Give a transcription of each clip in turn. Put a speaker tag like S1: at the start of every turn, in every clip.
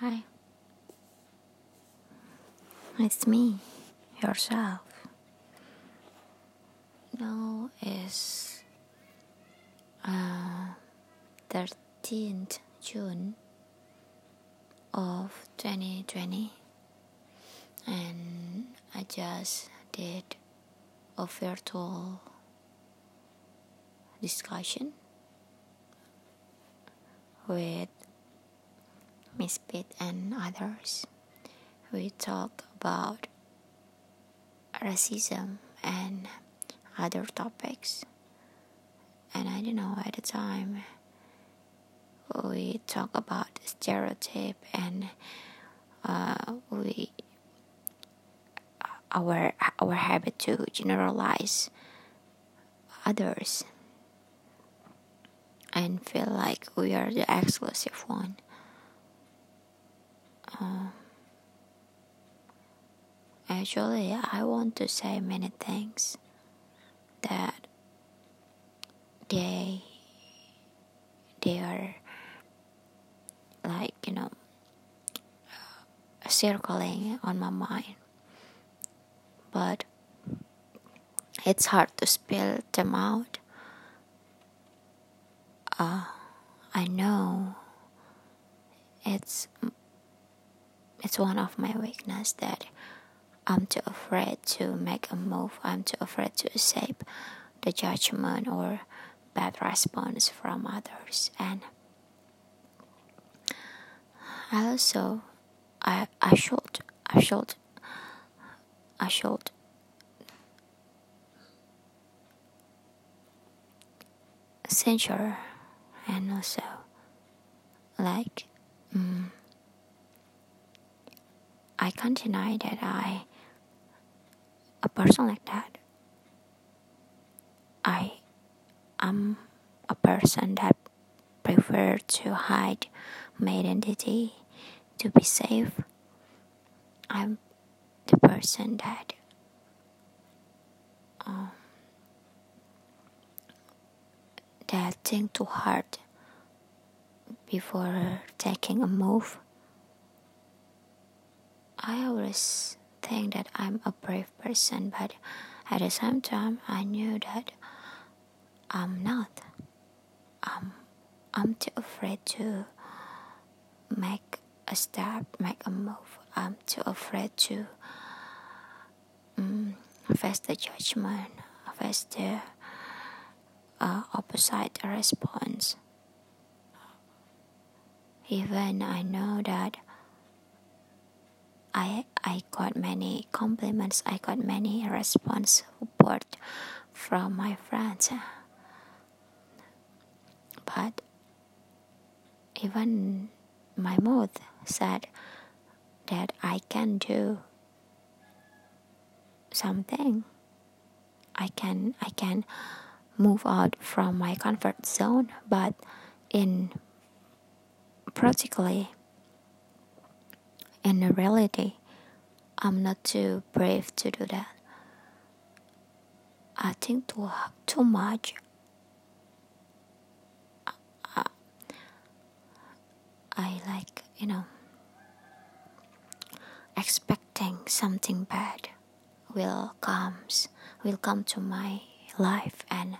S1: Hi. It's me, yourself. Now is uh, 13th June of 2020 and I just did a virtual discussion with Miss Pitt and others. We talk about racism and other topics. And I don't know at the time we talk about stereotype and uh, we our our habit to generalize others and feel like we are the exclusive one. Um, actually, I want to say many things that they they are like you know circling on my mind. But it's hard to spill them out. Uh, I know it's it's one of my weakness that I'm too afraid to make a move. I'm too afraid to accept the judgment or bad response from others. And also I I should I should I should censure and also like um, I can't deny that I a person like that I am a person that prefer to hide my identity to be safe I'm the person that um, that think too hard before taking a move. I always think that I'm a brave person, but at the same time, I knew that I'm not. Um, I'm too afraid to make a step, make a move. I'm too afraid to um, face the judgment, face the uh, opposite response. Even I know that I I got many compliments, I got many response support from my friends. But even my mood said that I can do something. I can I can move out from my comfort zone, but in practically in reality, I'm not too brave to do that. I think too too much. I, I like you know expecting something bad will comes will come to my life and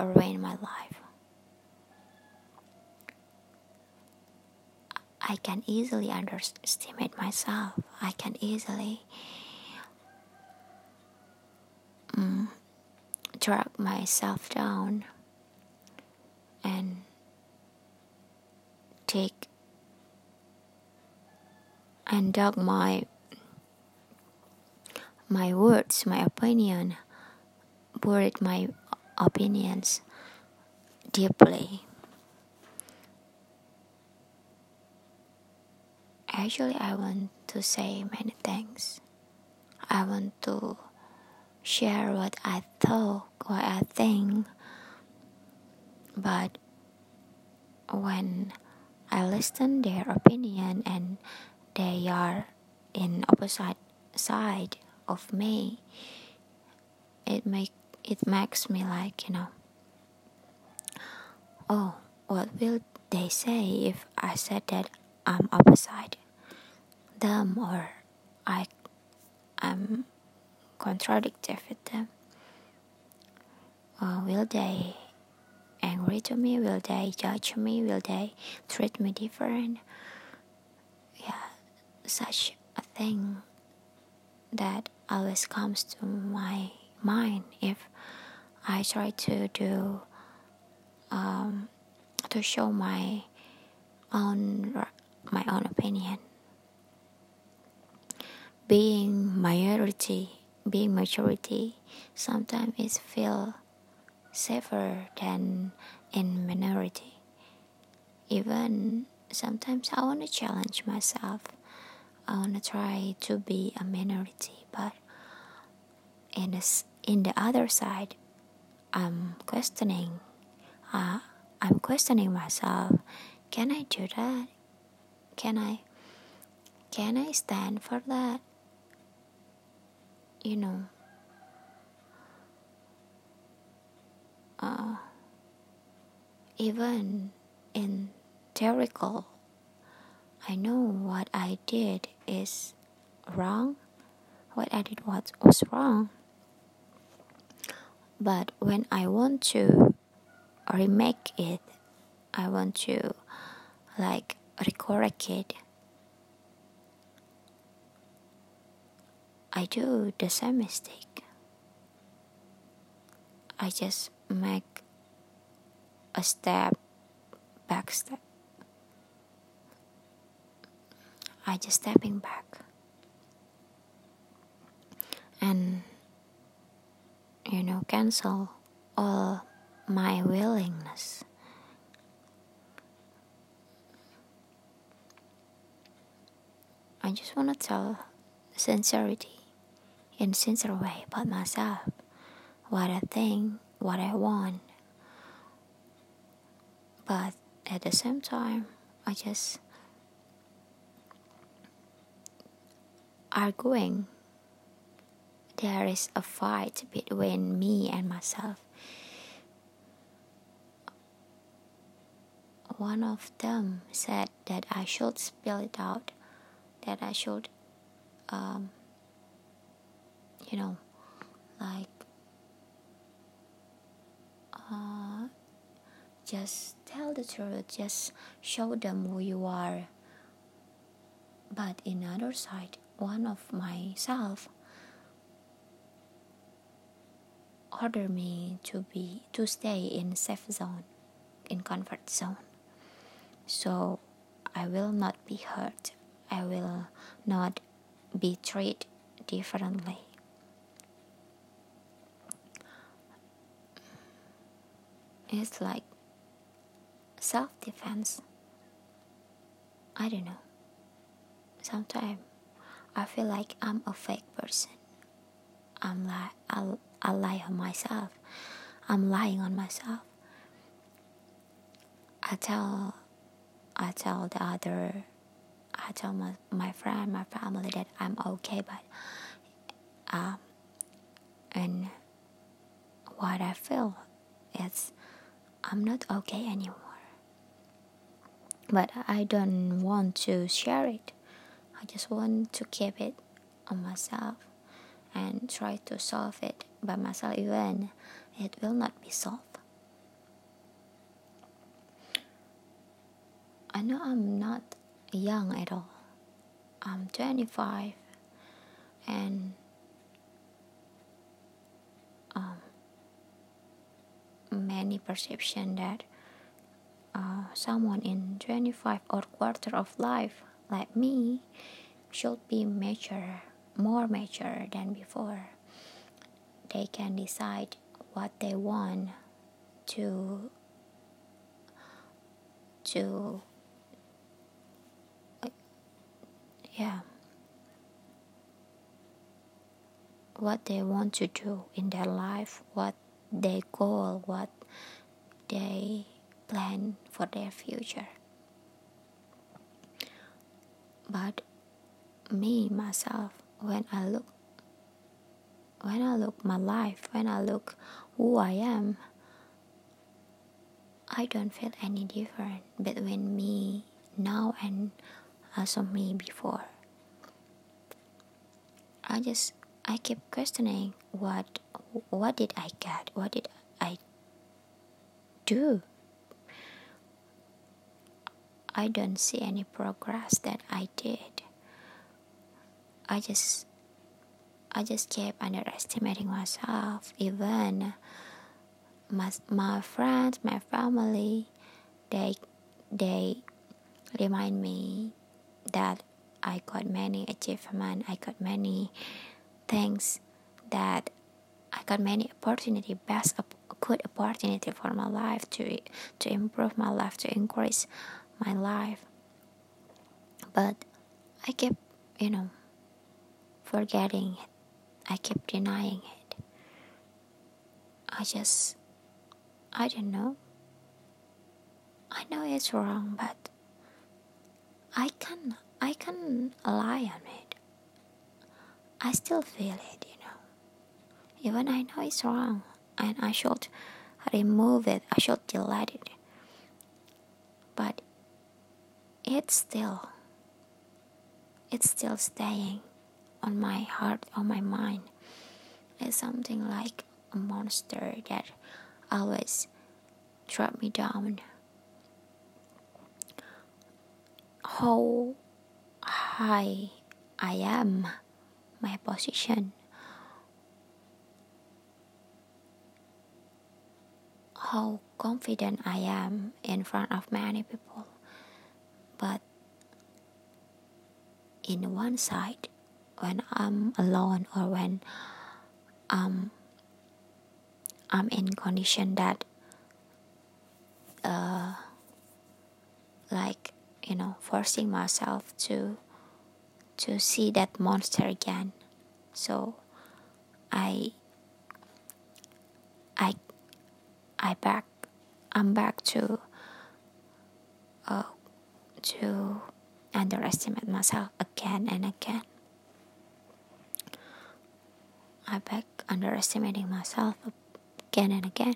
S1: ruin my life. I can easily underestimate myself. I can easily um, drag myself down and take and dog my my words, my opinion buried my opinions deeply. Actually, I want to say many things. I want to share what I thought, what I think. But when I listen their opinion and they are in opposite side of me, it make it makes me like you know oh what will they say if i said that I'm opposite them or I I'm contradictory with them. Uh, will they angry to me? Will they judge me? Will they treat me different? Yeah, such a thing that always comes to my mind if I try to do um, to show my own my own opinion. Being majority, being majority, sometimes it feel safer than in minority. Even sometimes I want to challenge myself. I want to try to be a minority, but in the, in the other side, I'm questioning. Uh, I'm questioning myself. Can I do that? Can I? Can I stand for that? You know. Uh, even in theoretical, I know what I did is wrong. What I did was, was wrong. But when I want to remake it, I want to like recorrect it. I do the same mistake. I just make a step back step. I just stepping back and you know cancel all my willingness. I just want to tell sincerity in sincere way about myself, what I think, what I want. But at the same time, I just arguing. There is a fight between me and myself. One of them said that I should spill it out, that I should, um, you know, like uh, just tell the truth, just show them who you are. But in other side, one of myself order me to be to stay in safe zone, in comfort zone. So I will not be hurt. I will not be treated differently. It's like self defense. I don't know. Sometimes I feel like I'm a fake person. I'm like I, I lie on myself. I'm lying on myself. I tell I tell the other I tell my, my friend, my family that I'm okay but um and what I feel is I'm not okay anymore. But I don't want to share it. I just want to keep it on myself and try to solve it by myself, even it will not be solved. I know I'm not young at all. I'm 25 and um, many perception that uh, someone in 25 or quarter of life like me should be mature more mature than before. They can decide what they want to to yeah. What they want to do in their life what they goal what they plan for their future but me myself when i look when i look my life when i look who i am i don't feel any different between me now and also me before. I just I keep questioning what what did I get? What did I do? I don't see any progress that I did. I just I just kept underestimating myself. Even my my friends, my family, they they remind me that I got many achievements. I got many things that I got many opportunity, best good opportunity for my life to to improve my life, to increase my life. But I kept, you know, forgetting it. I kept denying it. I just, I don't know. I know it's wrong, but I can, I can lie on it. I still feel it, you. Even I know it's wrong and I should remove it, I should delete it. But it's still, it's still staying on my heart, on my mind. It's something like a monster that always drop me down. How high I am my position. How confident I am in front of many people. But in one side, when I'm alone or when um, I'm in condition that uh, like you know forcing myself to to see that monster again. So I I back I'm back to uh, to underestimate myself again and again. I back underestimating myself again and again.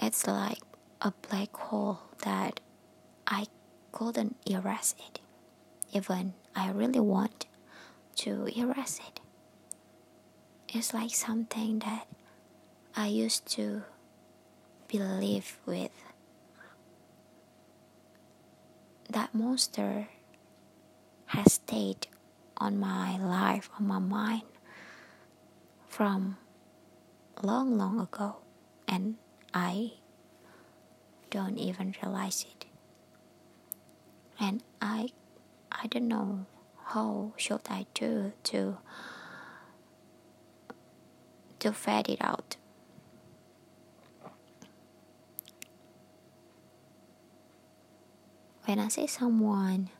S1: It's like a black hole that I couldn't erase it, even I really want to erase it. It's like something that I used to believe with. That monster has stayed on my life, on my mind from long, long ago, and I don't even realize it and I I don't know how should I do to to fade it out. When I see someone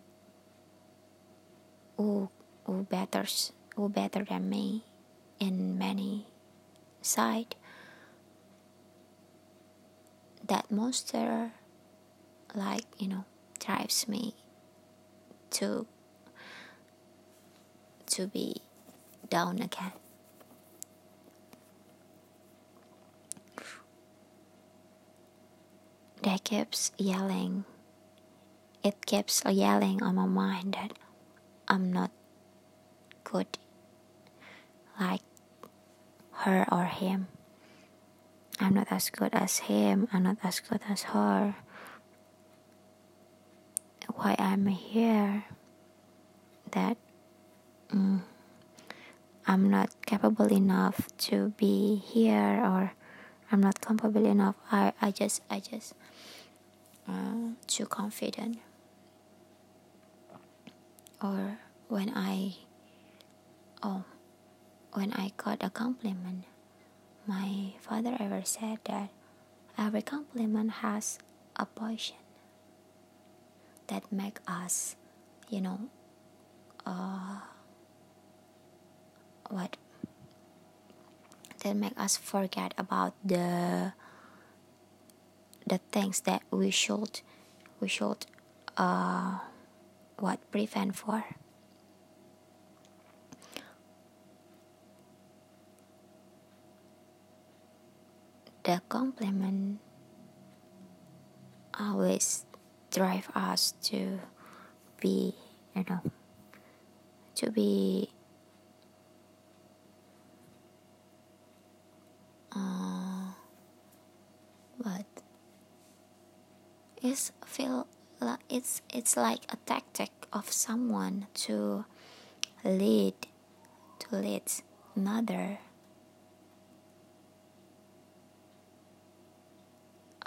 S1: who who better who better than me in many side, that monster like you know drives me to to be down again. That keeps yelling. It keeps yelling on my mind that I'm not good like her or him. I'm not as good as him. I'm not as good as her why I'm here, that mm, I'm not capable enough to be here, or I'm not capable enough. I, I just, I just uh, too confident. Or when I, oh, when I got a compliment, my father ever said that every compliment has a poison that make us you know uh, what that make us forget about the the things that we should we should uh, what prevent for. The compliment always drive us to be, you know, to be uh, but it's feel like it's it's like a tactic of someone to lead to lead another.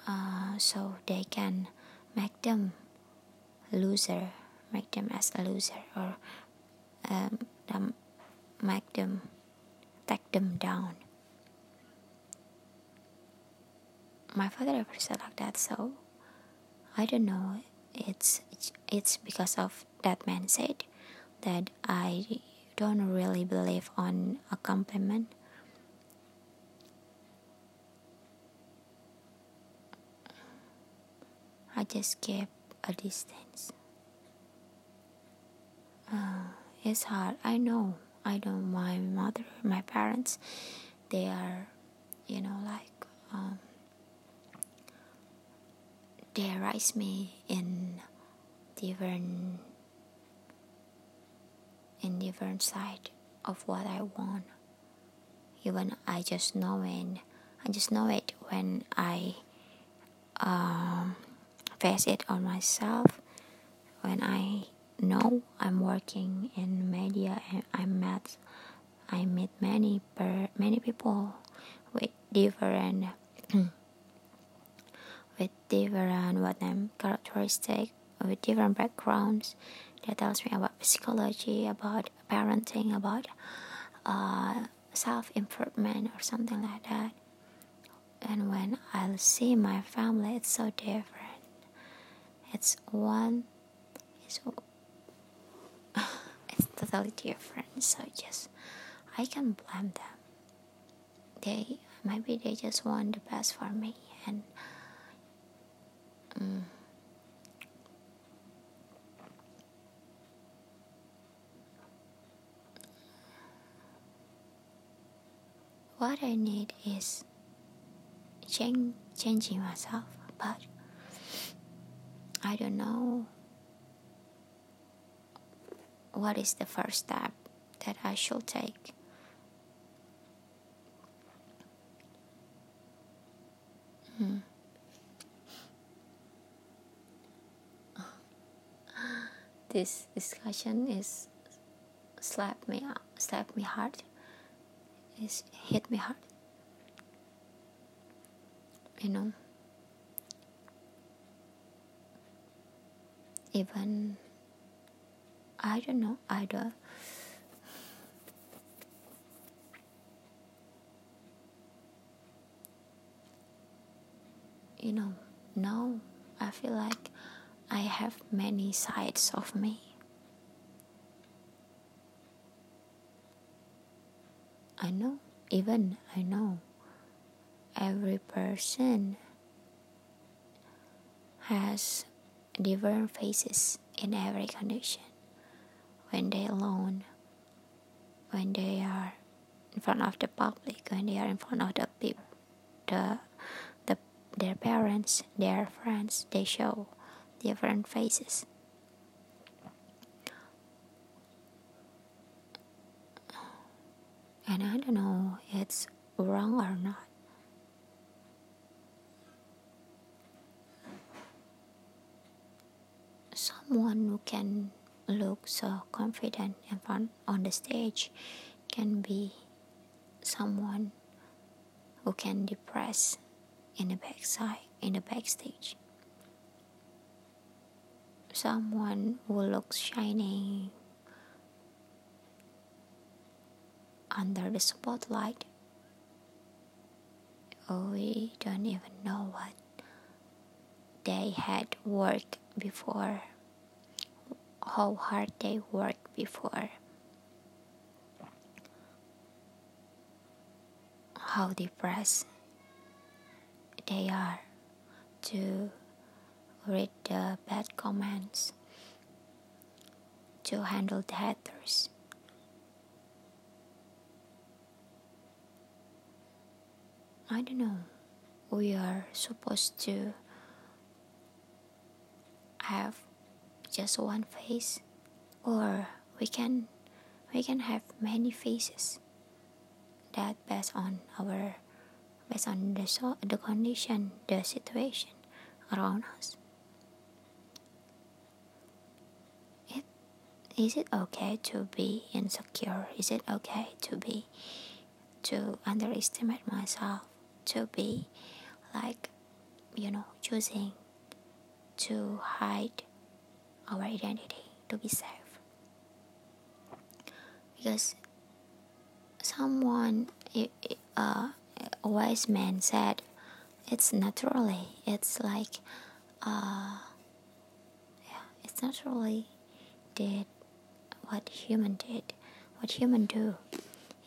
S1: Uh, so they can make them loser make them as a loser or um, them, make them take them down. My father ever said like that so i don't know. It's it's because of that man said that i don't really believe on a compliment. I just keep a distance. Uh, it's hard. I know. I know my mother my parents they are you know like um, they raise me in different in different side of what I want. Even I just know it. I just know it when I um, face it on myself. When I know I'm working in media and I met I meet many per, many people with different with different what them characteristic with different backgrounds. That tells me about psychology about parenting about uh, self improvement or something like that. And when I see my family it's so different. It's one it's it's totally different. So just I can blame them. They maybe they just want the best for me and Mm. What I need is change, changing myself, but I don't know what is the first step that I should take. Hmm. This discussion is slap me slap me hard. Is hit me hard. You know? Even I don't know either you know now I feel like I have many sides of me. I know, even I know, every person has different faces in every condition. When they are alone, when they are in front of the public, when they are in front of the people, the, the their parents, their friends, they show different faces. And I don't know it's wrong or not. Someone who can look so confident in front on the stage can be someone who can depress in the backside in the backstage someone who looks shiny under the spotlight. We don't even know what they had worked before, how hard they worked before, how depressed they are to read the bad comments, to handle the haters. I don't know. We are supposed to have just one face or we can we can have many faces that based on our based on the so, the condition the situation around us is it okay to be insecure? Is it okay to be to underestimate myself? To be like you know choosing to hide our identity to be safe? Because someone uh, a wise man said it's naturally it's like uh, yeah it's naturally did what human did what human do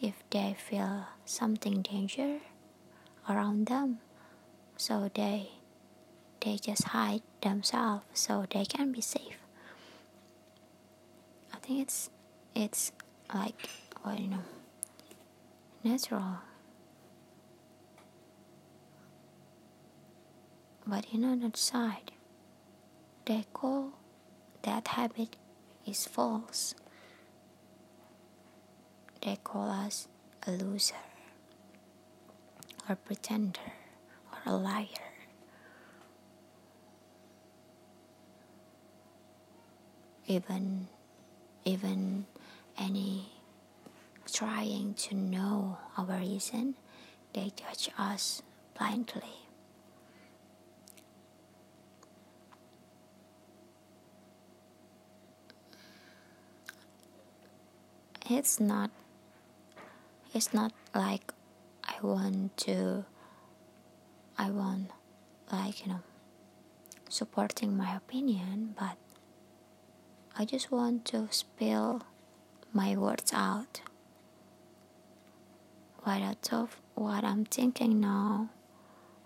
S1: if they feel something danger around them. So they they just hide themselves so they can be safe. I think it's it's like what you know natural. But in another side they call that habit is false they call us a loser or pretender or a liar even even any trying to know our reason, they judge us blindly. It's not it's not like I want to I want like you know supporting my opinion but I just want to spill my words out. What I thought, what I'm thinking now,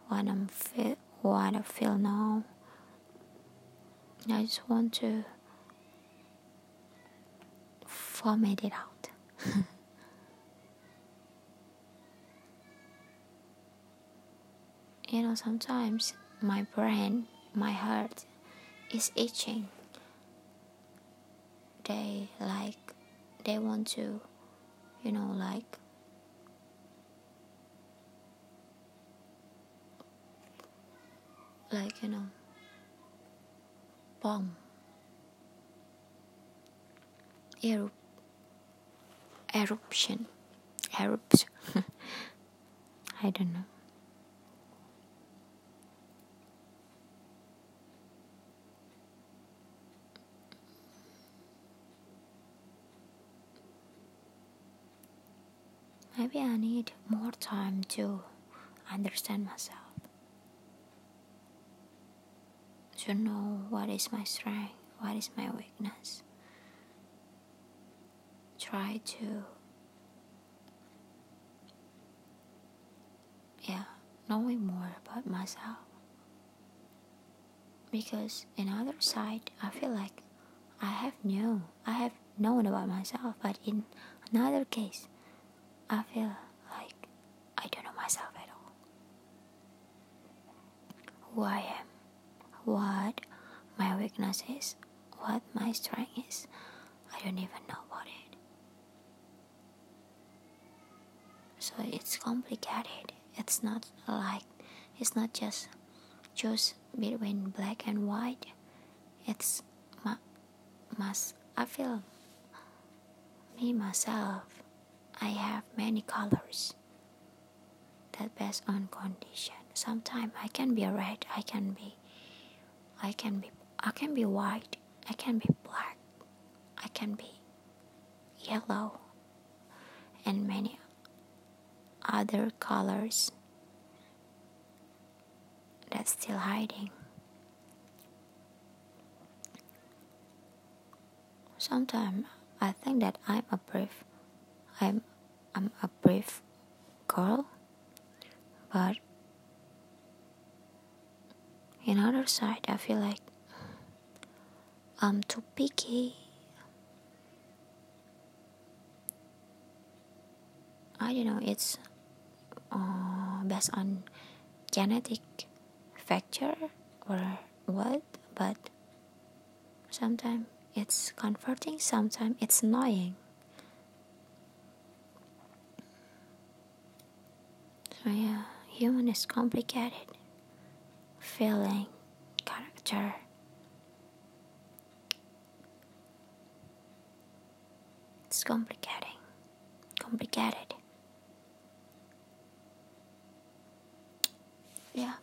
S1: what I'm feel, what I feel now. I just want to vomit it out. you know, sometimes my brain, my heart is itching. They like they want to you know like like you know bomb Erup- eruption eruption i don't know Maybe I need more time to understand myself. To know what is my strength, what is my weakness. Try to, yeah, knowing more about myself. Because in other side, I feel like I have known, I have known about myself, but in another case, I feel like I don't know myself at all. Who I am, what my weakness is, what my strength is. I don't even know about it. So it's complicated. It's not like it's not just choose between black and white. It's must I feel me myself I have many colors that based on condition. Sometimes I can be red, I can be I can be I can be white, I can be black, I can be yellow and many other colors that's still hiding. Sometimes I think that I'm a brave I'm I'm a brave girl, but in other side, I feel like I'm too picky. I don't know. It's uh, based on genetic factor or what, but Sometimes it's comforting, sometimes it's annoying. Yeah, human is complicated. Feeling, character. It's complicating. Complicated. Yeah.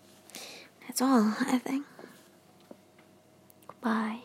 S1: That's all, I think. Bye.